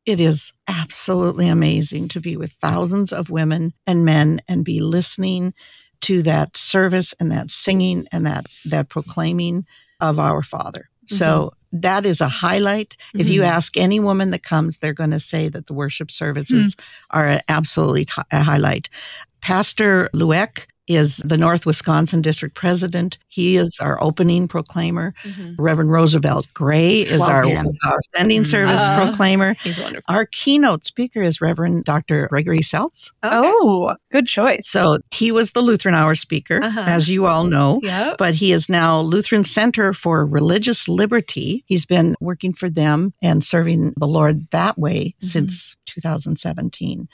It is absolutely amazing to be with thousands of women and men and be listening to that service and that singing and that that proclaiming of our Father. So that is a highlight. If you Mhm. ask any woman that comes, they're going to say that the worship services are absolutely t- a highlight. Pastor Lueck is the North Wisconsin District President. He is our opening proclaimer. Mhm. Reverend Roosevelt Gray is Love our, him. our sending service Uh, proclaimer. He's wonderful. Our keynote speaker is Reverend Dr. Gregory Seltz. Oh, good choice. So he was the Lutheran Hour speaker, Uh-huh. as you all know. Yep. But he is now Lutheran Center for Religious Liberty. He's been working for them and serving the Lord that way Mhm. since 2017.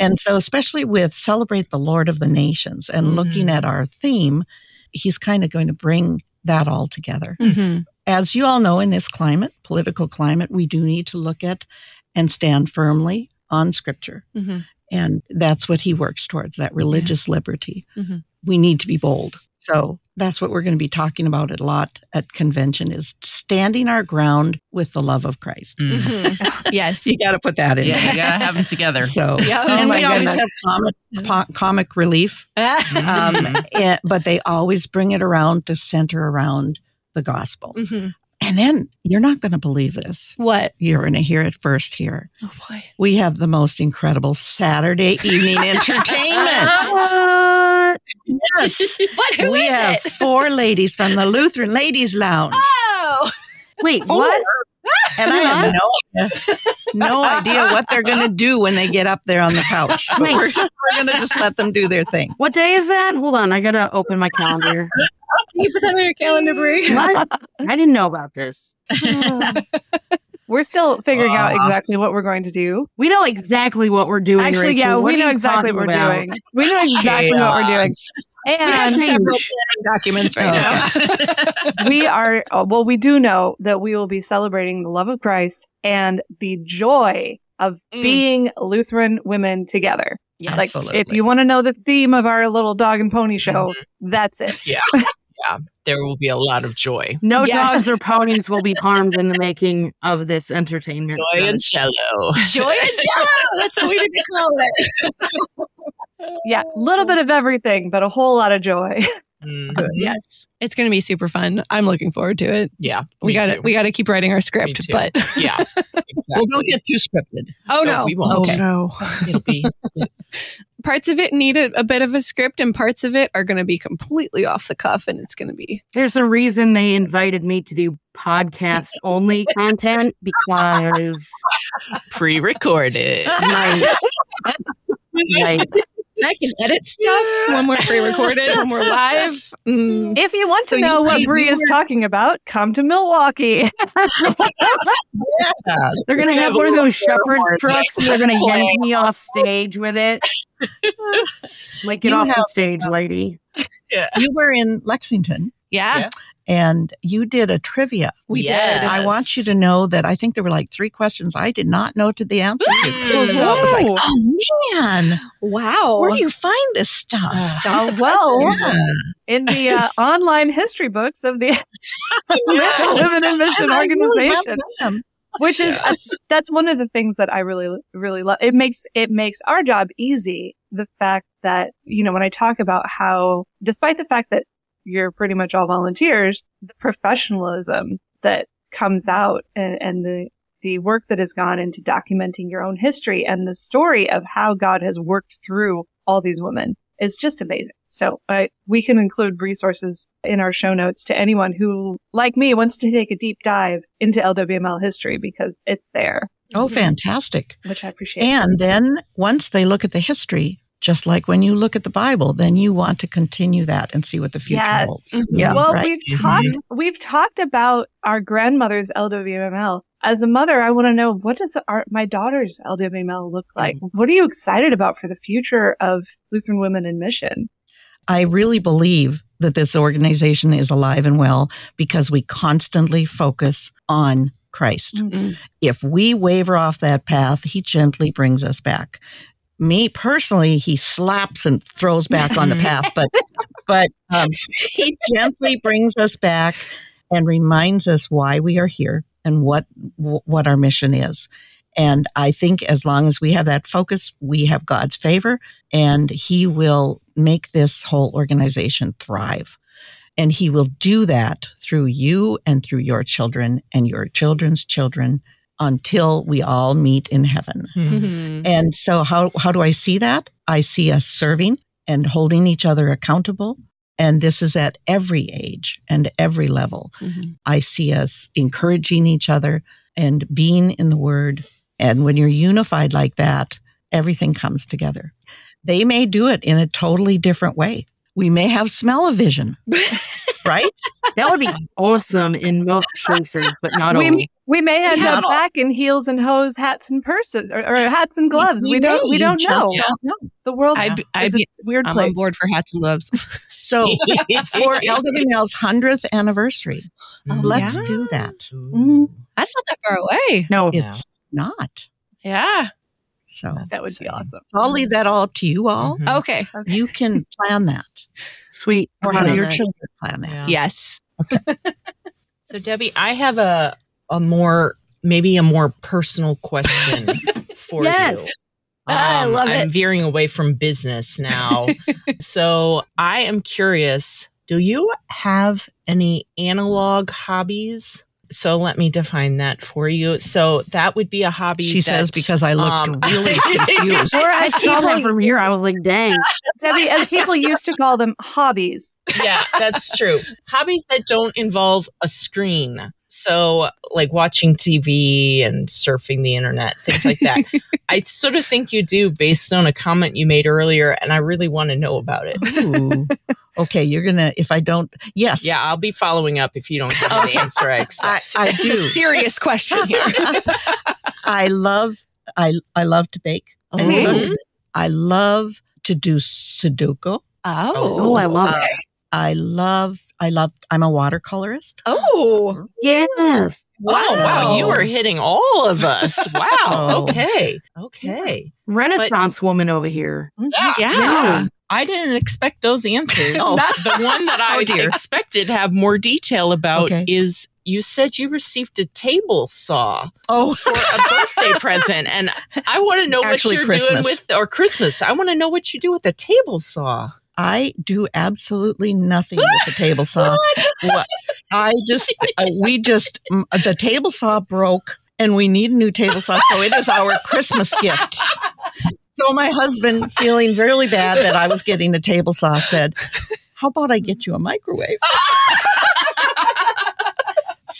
And so, especially with Celebrate the Lord of the Nations and looking Mhm. at our theme, he's kind of going to bring that all together. Mhm. As you all know, in this climate, political climate, we do need to look at and stand firmly on Scripture. Mhm. And that's what he works towards that religious liberty. Mhm. We need to be bold. So that's what we're going to be talking about a lot at convention is standing our ground with the love of Christ. Mm. Mhm. (laughs) Yes. You got to put that in. Yeah, there. you gotta have them together. So, (laughs) Yeah. Oh and my we always have comic, po- comic relief, um, Mhm. eh, but they always bring it around to center around the gospel. Mhm. And then you're not going to believe this. What? You're going to hear it first here. Oh boy. We have the most incredible Saturday evening (laughs) entertainment. (laughs) What? Yes. (laughs) What? Who we is have it? four ladies from the Lutheran Ladies Lounge. Oh. Wait, Four. what? And (laughs) I have no idea, no idea what they're going to do when they get up there on the couch. But we're, we're going to just let them do their thing. What day is that? Hold on, I gotta open my calendar. you put that on your calendar, Bri? what? I didn't know about this. (laughs) (sighs) (laughs) We're still figuring out Uh, exactly what we're going to do. We know exactly what we're doing. Actually, Rachel. yeah, What we know exactly what we're about? doing. We know exactly what we're doing. We have And Change. several planning documents right now. (laughs) we are, uh, well, we do know that we will be celebrating the love of Christ and the joy of Mm. being Lutheran women together. Yeah, Like if you want to know the theme of our little dog and pony show, that's it. Yeah. (laughs) yeah. There will be a lot of joy. No Yes. dogs or ponies will be harmed in the making of this entertainment. Joy and show. jello. joy and (laughs) jello. That's what we need to call it. Yeah, a little bit of everything, but a whole lot of joy. (laughs) Mhm. Yes, it's going to be super fun. I'm looking forward to it. Yeah. We got to we got to keep writing our script, but (laughs) Yeah. Well, Exactly. don't get too scripted. oh No, no, we won't. Okay. no. (laughs) It'll be (laughs) parts of it need a, a bit of a script, and parts of it are going to be completely off the cuff, and it's going to be There's a reason they invited me to do podcast only content because pre-recorded. my, my I can edit stuff when we're pre-recorded, when we're live. Mm. If you want So to know what you Bri is talking about, come to Milwaukee. (laughs) (laughs) Yeah. they're gonna have one of those shepherd's trucks and they're gonna yank me off stage with it. (laughs) Like get You off the have- stage, lady. You were in Lexington Yeah, Yeah. And you did a trivia. we Yes. did. I want you to know that I think there were like three questions I did not know to the answer to. So it was like, oh man, Wow. where do you find this stuff? Uh, well, Yeah. in the uh, online history books of the (laughs) Women in Mission And I really have organization, them. which is Yes. that's one of the things that I really really love. It makes it makes our job easy. The fact that you know when I talk about how, despite the fact that you're pretty much all volunteers, the professionalism that comes out and, and the the work that has gone into documenting your own history and the story of how God has worked through all these women is just amazing. So uh, we can include resources in our show notes to anyone who, like me, wants to take a deep dive into LWML history because it's there, Oh, fantastic. which I appreciate. And then once they look at the history, just like when you look at the Bible, then you want to continue that and see what the future Yes. holds. Mhm. Yeah, well, right? we've Mhm. talked we've talked about our grandmother's LWML. As a mother, I want to know what does our, my daughter's LWML look like? What are you excited about for the future of Lutheran Women in Mission? I really believe that this organization is alive and well because we constantly focus on Christ. Mm. If we waver off that path, he gently brings us back. Me personally, he slaps and throws back on the path, but (laughs) but um, he gently brings us back and reminds us why we are here and what what our mission is. And I think as long as we have that focus, we have God's favor and he will make this whole organization thrive. And he will do that through you and through your children and your children's children until we all meet in heaven. Mhm. And so how how do I see that? I see us serving and holding each other accountable. And this is at every age and every level. Mhm. I see us encouraging each other and being in the word. And when you're unified like that, everything comes together. They may do it in a totally different way. We may have smell-o-vision, (laughs) right? That would be awesome in most cases, but not we, always. we may end Not up all. back in heels and hose, hats and purses, or, or hats and gloves. We, may, don't. We don't know. don't know. The world I'd, be- I'd is be, a weird I'm place. on board for hats and gloves. So (laughs) for LWML's 100th anniversary, Mm. let's Yeah. do that. Ooh. That's not that far away. No, Yeah. It's not. Yeah. So, That's That would be awesome. so I'll leave that all up to you all. Mhm. Okay. You can (laughs) plan that sweet. or I'm have your it. children plan that. Yeah. Yes. (laughs) So Debbie, I have a a more maybe a more personal question (laughs) for Yes. you. I love it. I'm it. veering away from business now. so I am curious, do you have any analog hobbies? So let me define that for you. So that would be a hobby. She says because I looked um, really (laughs) confused. Or I saw that from here. I was like, dang. Debbie, as people used to call them hobbies. yeah, that's true. Hobbies that don't involve a screen. So, like watching TV and surfing the internet, things like that. (laughs) I sort of think you do based on a comment you made earlier, and I really want to know about it. Ooh. Okay, you're gonna. If I don't, yes, Yeah, I'll be following up if you don't give me the answer I (laughs) I, expect. I This do. is a serious question here. (laughs) I love. I I love to bake. I, Mhm. love to, I love to do Sudoku. Oh, I love Uh, it. I love I love. I'm a watercolorist. Oh, oh. Yes. Wow, wow, you are hitting all of us. (laughs) Wow. Oh. Okay. Okay. Renaissance woman over here. Mm-hmm. yeah. Yeah. I didn't expect those answers. Oh. The (laughs) one that oh, I Oh, expected to have more detail about Okay. is you said you received a table saw Oh, for a birthday present. And I want to know Actually, what you're doing with, or Christmas. I want to know what you do with a table saw. I do absolutely nothing with the table (laughs) saw. What? I just, uh, we just, the table saw broke and we need a new table saw. So it is our Christmas gift. So my husband, feeling really bad that I was getting a table saw, said, How about I get you a microwave? (laughs)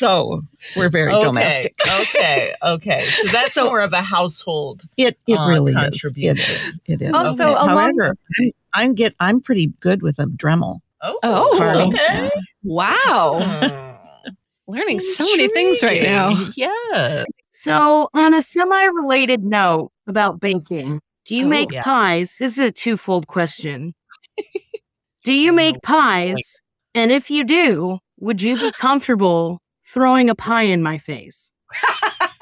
so we're very okay. domestic. (laughs) Okay. Okay. So that's So- more of a household. It it Uh, really is. It contribution. is. It is. Also, Okay. along- However, I'm, I'm get I'm pretty good with a Dremel. Oh, Oh, carving. okay. Wow. Hmm. Learning so many things right now. (laughs) Yes. So, on a semi related note about baking, do you Oh, make yeah. pies? This is a twofold question. do you make (laughs) pies? And if you do, would you be comfortable throwing a pie in my face? (laughs)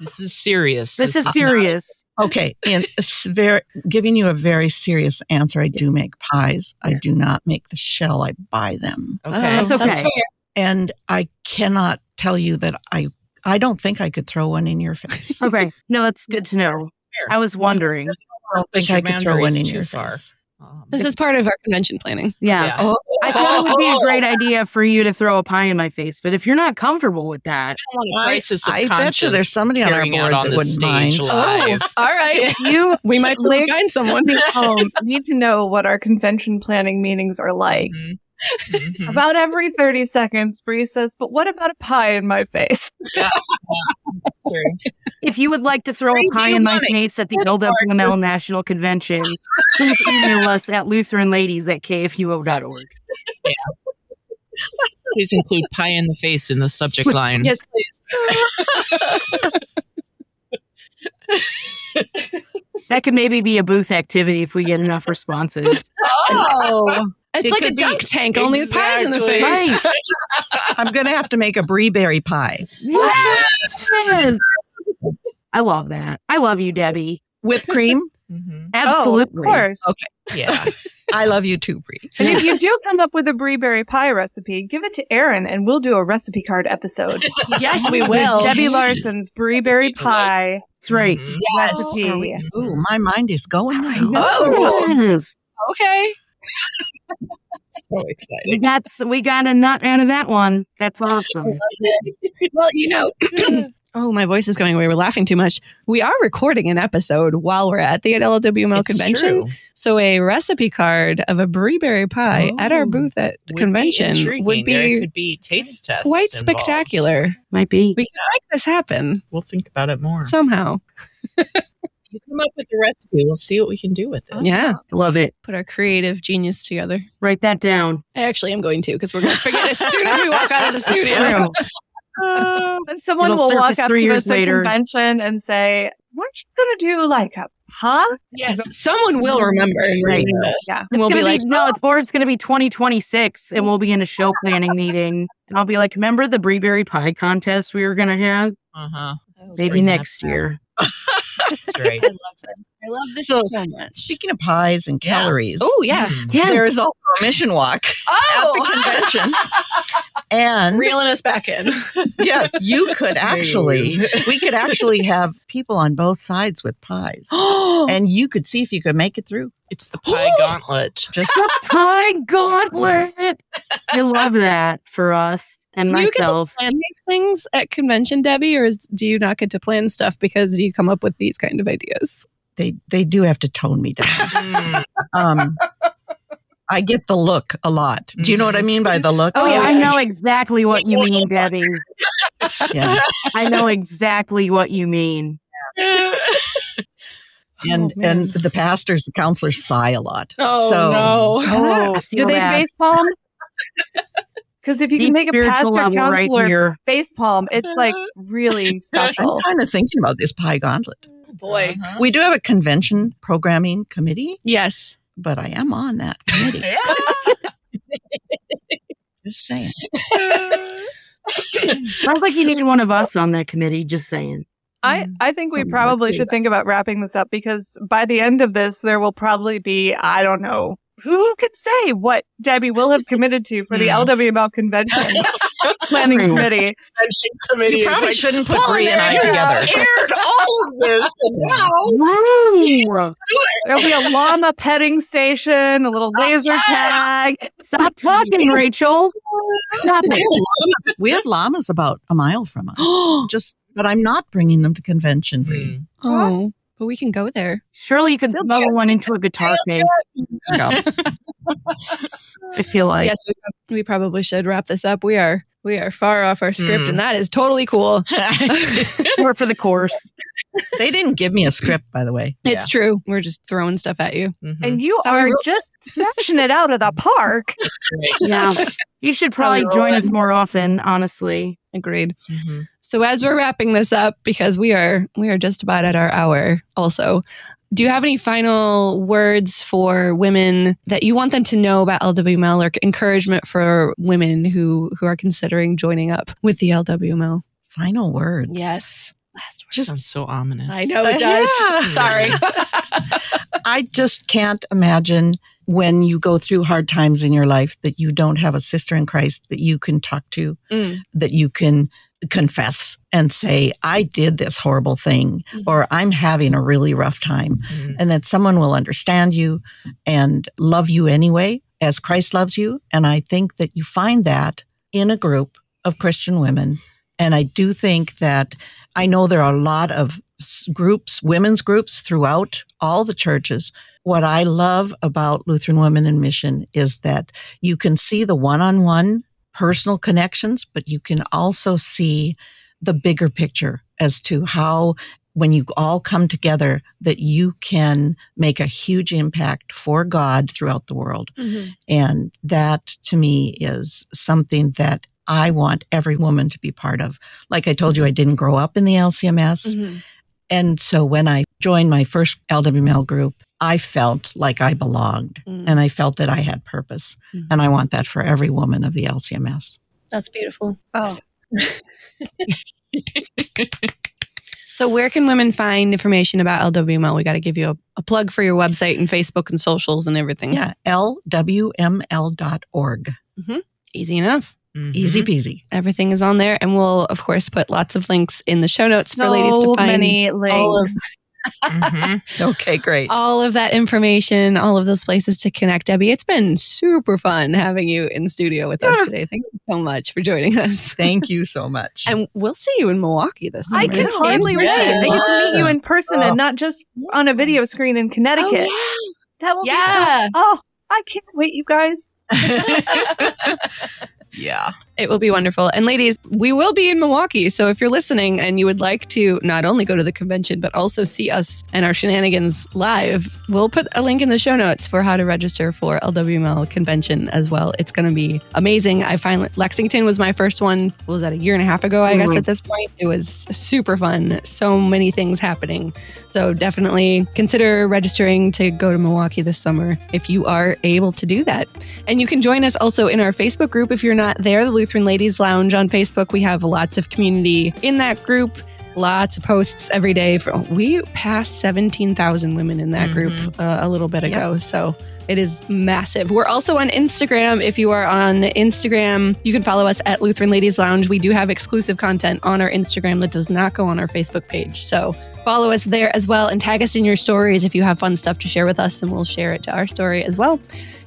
This is serious. This is not- serious. Okay, and it's very giving you a very serious answer. I do make pies. I do not make the shell. I buy them, okay. Oh, that's okay. fair. and I cannot tell you that I. I don't think I could throw one in your face. Okay. (laughs) No, that's good to know. I was wondering. I don't think I could throw one in too your far. face. Um, This is part of our convention planning. Yeah. Yeah. Oh, I thought it would be a great idea for you to throw a pie in my face, but if you're not comfortable with that, a crisis I bet you there's somebody on our board out on that the wouldn't stage mind. live. (laughs) all right. You (laughs) We might be able to Lick- find someone. um, (laughs) need to know what our convention planning meetings are like. Mhm. Mhm. About every 30 seconds, Bri says, but what about a pie in my face? (laughs) if you would like to throw a pie you in my money. face at the That's LWML National Convention, (laughs) please email us at lutheranladies at kfuo.org. Please include pie in the face in the subject line. yes, please. (laughs) That could maybe be a booth activity if we get enough responses. Oh, it's It like a could be- dunk tank, only with pies in the face. Right. (laughs) I'm going to have to make a brie berry pie. Yes. I love that. I love you, Debbie. Whipped cream. (laughs) Mhm. Absolutely. Oh, of course. Okay. Yeah. (laughs) I love you too, Bri. And if you do come up with a brie berry pie recipe, give it to Erin and we'll do a recipe card episode. Yes, we With will. Debbie Larson's brie berry pie That's right. Mhm. recipe. Ooh, my mind is going now. Oh, Yes. okay. So We excited. got we got a nut out of that one. That's awesome. (laughs) Well, you know. (clears throat) Oh, my voice is going away. We're laughing too much. We are recording an episode while we're at the LWML It's convention. true. So a recipe card of a brie berry pie at our Oh, booth at the Would be convention intriguing. would There be could be taste tests. quite involved. spectacular. Might be. We can make this happen We'll think about it more. somehow. (laughs) you come up with the recipe. We'll see what we can do with it. Yeah. Love it. Put our creative genius together. Write that down. I actually am going to because we're going to forget as soon as we walk out of the studio. (laughs) (laughs) And someone It'll will walk up three to years us at later. convention and say, weren't you going to do like a huh? Yes. Someone will remember and Right. this. Yeah. And It's we'll gonna be like, no, it's or it's gonna be 2026, and we'll be in a show planning meeting, and I'll be like, remember the Breeberry Pie contest we were gonna have? Uh huh. Maybe next year. (laughs) That's (laughs) right. I love this So- so much. Speaking of pies and Yeah. calories, Oh, yeah. Mm. Yeah, there is also a mission walk (laughs) at the convention. (laughs) And Reeling us back in. yes, you could actually, we could actually have people on both sides with pies. (gasps) And you could see if you could make it through. It's the pie (gasps) gauntlet. Just the Pie Gauntlet. I love that for us and Do you get to myself. plan these things at convention, Debbie, or is, do you not get to plan stuff because you come up with these kind of ideas? they they do have to tone me down. (laughs) Mm. Um, I get the look a lot. Do you know what I mean by the look? Oh, yeah, I know exactly what you mean, (laughs) Debbie. Yeah. I know exactly what you mean. And Oh, and the pastors, the counselors sigh a lot. Oh, so, no. (laughs) Oh, Do they that. face palm? Because if you Deep can make a spiritual pastor level right counselor here. face palm, it's like (laughs) really special. I'm kind of thinking about this pie gauntlet. Boy. Uh-huh. We do have a convention programming committee, Yes. but I am on that committee. (laughs) Just saying. (laughs) Sounds like you need one of us on that committee. Just saying. I, I think we probably should think about wrapping this up because by the end of this, there will probably be, I don't know, who could say what Debbie will have committed to for the. LWML convention (laughs) planning committee. Convention committee You probably like, shouldn't put "Paul Bri and I together. Aired all of this, and now There'll be a (laughs) llama petting station, a little laser tag. Stop talking, Rachel. Stop it. Llamas- we have llamas about a mile from us. (gasps) Just, but I'm not bringing them to convention. Bri. Hmm. Oh, but we can go there. Surely you could They'll level one into a guitar cave. I feel like. yes, we, we probably should wrap this up. We are we are far off our script, Mm. and that is totally cool. (laughs) (laughs) Or for the course. they didn't give me a script, by the way. It's true. We're just throwing stuff at you. Mhm. And you Sorry, are Ro- just smashing it out of the park. (laughs) Yeah. You should probably join us more often, honestly. Agreed. Mhm. So as we're wrapping this up, because we are we are just about at our hour, also. Do you have any final words for women that you want them to know about LWML or encouragement for women who who are considering joining up with the LWML? Final words. Yes. Last word. Sounds so ominous. I know it does. yeah. (laughs) Sorry. (laughs) I just can't imagine when you go through hard times in your life that you don't have a sister in Christ that you can talk to, Mm. that you can confess and say, I did this horrible thing, Mhm. or I'm having a really rough time, Mhm. and that someone will understand you and love you anyway, as Christ loves you. And I think that you find that in a group of Christian women. And I do think that I know there are a lot of groups, women's groups throughout all the churches. What I love about Lutheran Women in Mission is that you can see the one on one personal connections, but you can also see the bigger picture as to how, when you all come together, that you can make a huge impact for God throughout the world. Mhm. And that to me is something that I want every woman to be part of. Like I told you, I didn't grow up in the LCMS. Mhm. And so when I joined my first LWML group, I felt like I belonged Mm. and I felt that I had purpose. Mhm. And I want that for every woman of the LCMS. That's beautiful. Oh, (laughs) So, where can women find information about LWML? We got to give you a, a plug for your website and Facebook and socials and everything. Yeah, lwml.org. Easy enough. Mhm. Easy peasy. Everything is on there. And we'll, of course, put lots of links in the show notes for ladies to so find many all of, links. Mhm. (laughs) Okay, great. all of that information, all of those places to connect. Debbie, it's been super fun having you in studio with us today. Thank you so much for joining us. (laughs) Thank you so much. And we'll see you in Milwaukee this summer. I can hardly wait. Yes. I get to meet you in Yes. person and not just on a video screen in Connecticut. Oh, That will yeah. be yeah. so. Oh, I can't wait, you guys. (laughs) yeah. It will be wonderful. And ladies, we will be in Milwaukee. So if you're listening and you would like to not only go to the convention, but also see us and our shenanigans live, we'll put a link in the show notes for how to register for LWML convention as well. It's going to be amazing. I finally, Lexington was my first one. What was that a year and a half ago? I guess Mhm. at this point, it was super fun. So many things happening. So definitely consider registering to go to Milwaukee this summer if you are able to do that. And you can join us also in our Facebook group if you're not there, the Lutheran Ladies Lounge on Facebook. We have lots of community in that group. Lots of posts every day. We passed 17,000 women in that group uh, a little bit Yep. ago. So it is massive. We're also on Instagram. If you are on Instagram, you can follow us at Lutheran Ladies Lounge. We do have exclusive content on our Instagram that does not go on our Facebook page. So follow us there as well and tag us in your stories if you have fun stuff to share with us, and we'll share it to our story as well.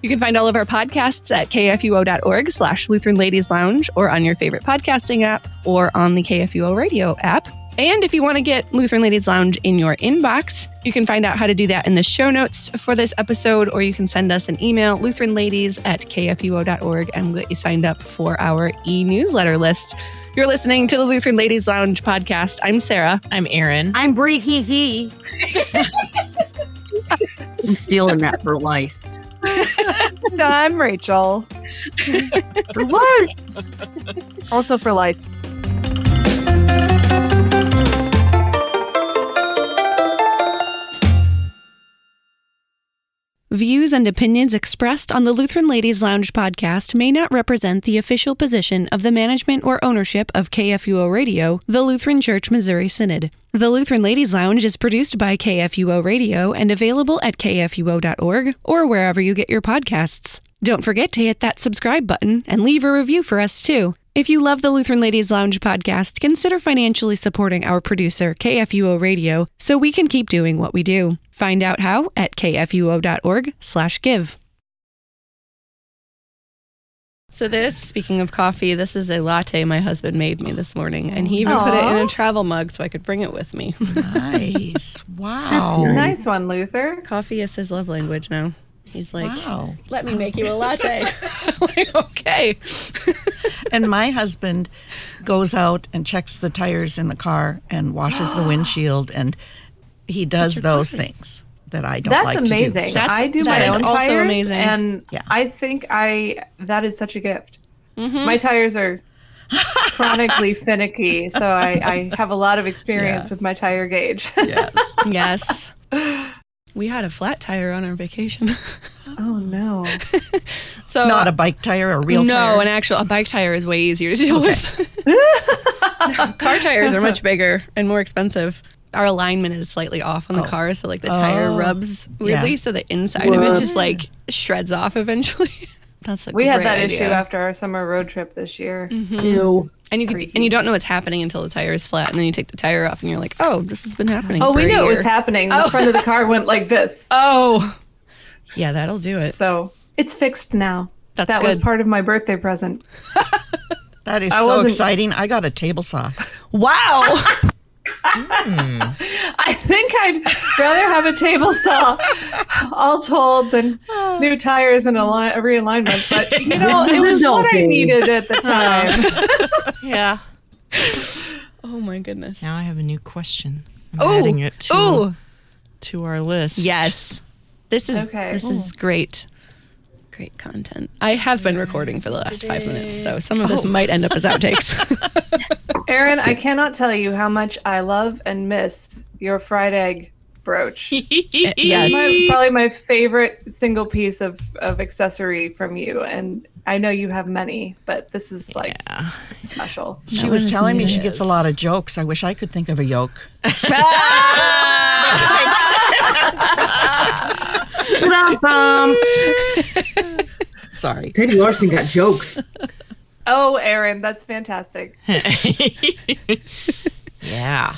You can find all of our podcasts at kfuo.org slash Lutheran Ladies Lounge or on your favorite podcasting app or on the KFUO radio app. And if you want to get Lutheran Ladies Lounge in your inbox, you can find out how to do that in the show notes for this episode, or you can send us an email, lutheranladies at kfuo.org, and we'll get you signed up for our e newsletter list. You're listening to the Lutheran Ladies Lounge podcast. I'm Sarah. I'm Erin. I'm Bri Hee Hee. (laughs) I'm stealing that for life. (laughs) I'm Rachel. (laughs) For what? Also for life. Views and opinions expressed on the Lutheran Ladies Lounge podcast may not represent the official position of the management or ownership of KFUO Radio, the Lutheran Church Missouri Synod. The Lutheran Ladies Lounge is produced by KFUO Radio and available at kfuo.org or wherever you get your podcasts. Don't forget to hit that subscribe button and leave a review for us too. If you love the Lutheran Ladies Lounge podcast, consider financially supporting our producer, KFUO Radio, so we can keep doing what we do. Find out how at kfuo.org/give. So this, speaking of coffee, this is a latte my husband made me this morning, and he even put it in a travel mug so I could bring it with me. Nice. (laughs) Wow, that's a nice one, Luther. coffee is his love language now. He's like, Wow. "Let me make you a latte." (laughs) (laughs) like, okay. And my husband goes out and checks the tires in the car and washes the (gasps) windshield, and he does those coffees. things that I don't That's like amazing. to do. So- That's- I do that my is own also tires, amazing. and Yeah. I think I that is such a gift. Mm-hmm. My tires are chronically (laughs) finicky, so I, I have a lot of experience Yeah. with my tire gauge. yes. (laughs) Yes. We had a flat tire on our vacation. (laughs) oh no! So Not a bike tire, a real no, tire. an actual a bike tire is way easier to deal with. car tires are much bigger and more expensive. Our alignment is slightly off on the car, so like the tire Oh. rubs weirdly, Yeah. so the inside of it just like shreds off eventually. (laughs) That's a We had that idea. issue after our summer road trip this year. Mhm. And you could, Freaky. and you don't know what's happening until the tire is flat, and then you take the tire off, and you're like, "Oh, this has been happening." Oh, for we a knew it was year." happening. The front of the car went like this. (laughs) Oh, yeah, that'll do it. So it's fixed now. That's that was part of my birthday present. (laughs) that is I so exciting. I got a table saw. Wow. Hmm. (laughs) I think I'd rather have a table saw, all told, than new tires and a, li- a realignment. But you know, it was what I needed at the (laughs) time. Yeah. oh my goodness. Now I have a new question. I'm Oh, adding it to, oh, to our list. yes. This is Okay. this is great. Great content. I have been recording for the last five minutes, so some of this oh. might end up as outtakes. (laughs) Erin, I cannot tell you how much I love and miss your fried egg brooch. (laughs) yes. My, probably my favorite single piece of, of accessory from you. And I know you have many, but this is like Yeah. special. She That was telling me neat. she gets a lot of jokes. I wish I could think of a yoke. (laughs) (laughs) Sorry. Teddy Larson got jokes. Oh, Erin, that's fantastic. (laughs) yeah.